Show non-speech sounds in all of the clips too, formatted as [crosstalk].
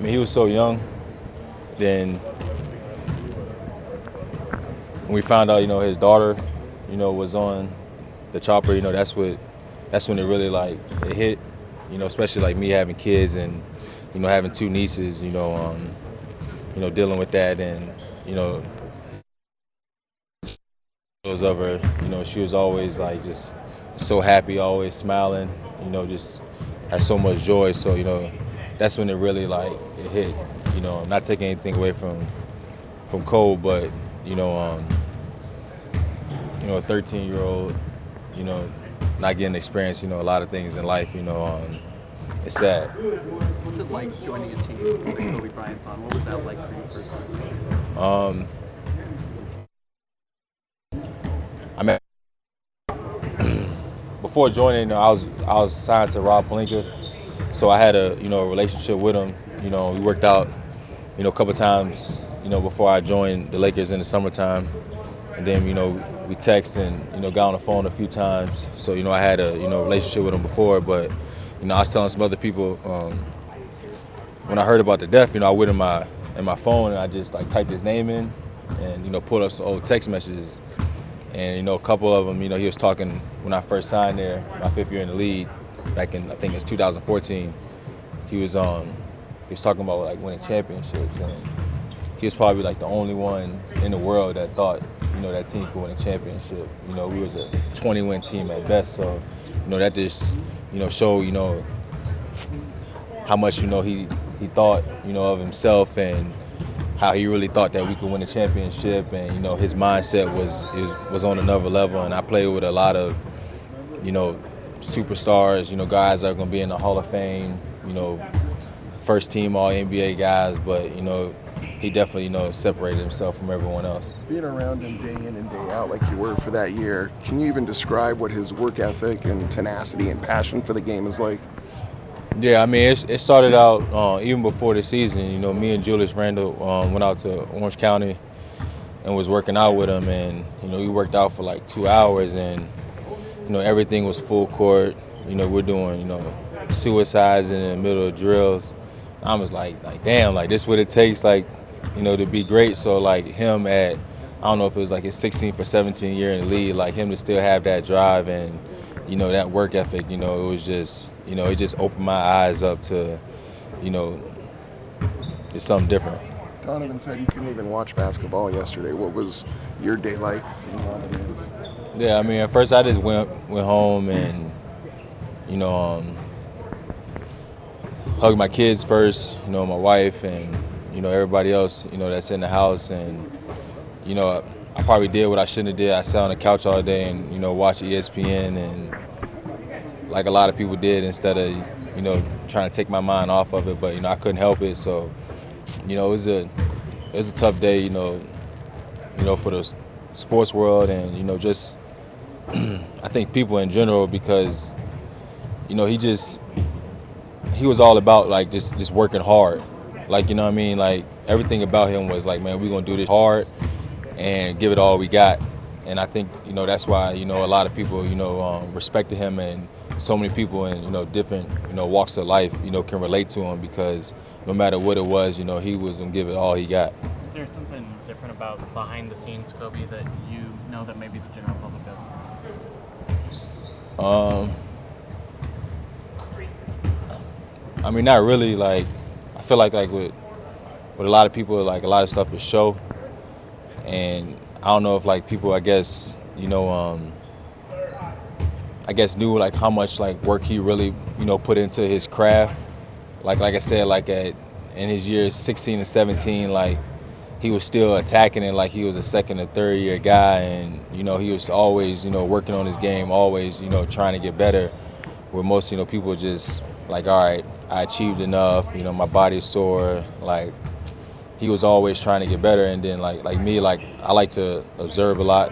I mean, he was so young. Then when we found out, you know, his daughter, you know, was on the chopper, you know, that's what that's when it really like it hit, you know, especially like me having kids and you know having two nieces, you know, um, you know, dealing with that and you know, was of her, you know, she was always like just so happy, always smiling, you know, just had so much joy. So you know, that's when it really like it hit. You know, not taking anything away from from Cole, but you know, um, you know, a 13 year old, you know, not getting experience, you know, a lot of things in life, you know, um, it's sad. What's it like joining a team like Kobe Bryant's on? What was that like for you personally? Um, I mean, [clears throat] before joining, I was I was signed to Rob Pelinka, so I had a you know a relationship with him. You know, we worked out, you know, a couple times, you know, before I joined the Lakers in the summertime, and then you know we text and you know got on the phone a few times. So you know I had a you know relationship with him before, but you know I was telling some other people um, when I heard about the death, you know I went in my in my phone and I just like typed his name in and you know pulled up some old text messages and you know, a couple of them, you know, he was talking when I first signed there, my fifth year in the league, back in I think it's 2014. He was um, he was talking about like winning championships, and he was probably like the only one in the world that thought, you know, that team could win a championship. You know, we was a 20-win team at best, so you know that just, you know, showed, you know, how much you know he he thought, you know, of himself and how he really thought that we could win a championship, and you know his mindset was was on another level. And I played with a lot of, you know, superstars, you know, guys that are gonna be in the Hall of Fame, you know, first team All NBA guys. But you know, he definitely you know separated himself from everyone else. Being around him day in and day out like you were for that year, can you even describe what his work ethic and tenacity and passion for the game is like? Yeah, I mean, it, it started out uh, even before the season. You know, me and Julius Randle um, went out to Orange County and was working out with him, and you know, we worked out for like two hours, and you know, everything was full court. You know, we're doing you know suicides in the middle of drills. I was like, like damn, like this what it takes, like you know, to be great. So like him at I don't know if it was like his 16th or 17th year in the league, like him to still have that drive and you know that work ethic. You know, it was just you know it just opened my eyes up to you know it's something different. Donovan said you couldn't even watch basketball yesterday. What was your day like? Yeah, I mean, at first I just went went home and you know um, hugged my kids first. You know, my wife and you know everybody else. You know that's in the house and you know I probably did what I shouldn't have did. I sat on the couch all day and you know watched ESPN and like a lot of people did instead of you know trying to take my mind off of it. But you know I couldn't help it. So you know it was a it was a tough day. You know you know for the sports world and you know just [clears throat] I think people in general because you know he just he was all about like just just working hard. Like you know what I mean like everything about him was like man we're gonna do this hard and give it all we got. And I think you know that's why you know a lot of people you know um, respected him, and so many people in you know different you know walks of life you know can relate to him because no matter what it was, you know he was gonna give it all he got. Is there something different about behind the scenes Kobe that you know that maybe the general public doesn't? Um, I mean, not really. Like, I feel like like with with a lot of people, like a lot of stuff is show and I don't know if like people I guess you know um, I guess knew like how much like work he really you know put into his craft like like I said like at in his years 16 and 17 like he was still attacking it like he was a second or third year guy and you know he was always you know working on his game always you know trying to get better where most you know people just like all right I achieved enough you know my body's sore like he was always trying to get better. And then like like me, like I like to observe a lot.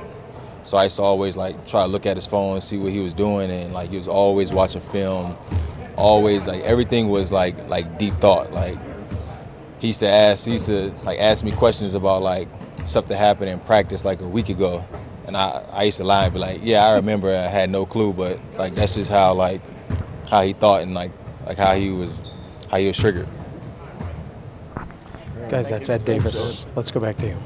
So I used to always like try to look at his phone see what he was doing, and like he was always watching film, always like everything was like like deep thought. Like he used to ask, he used to like ask me questions about like stuff that happened in practice like a week ago, and I I used to lie and be like, yeah, I remember, I had no clue, but like that's just how like how he thought and like like how he was how he was triggered. Guys, that's Ed Davis. Let's go back to you.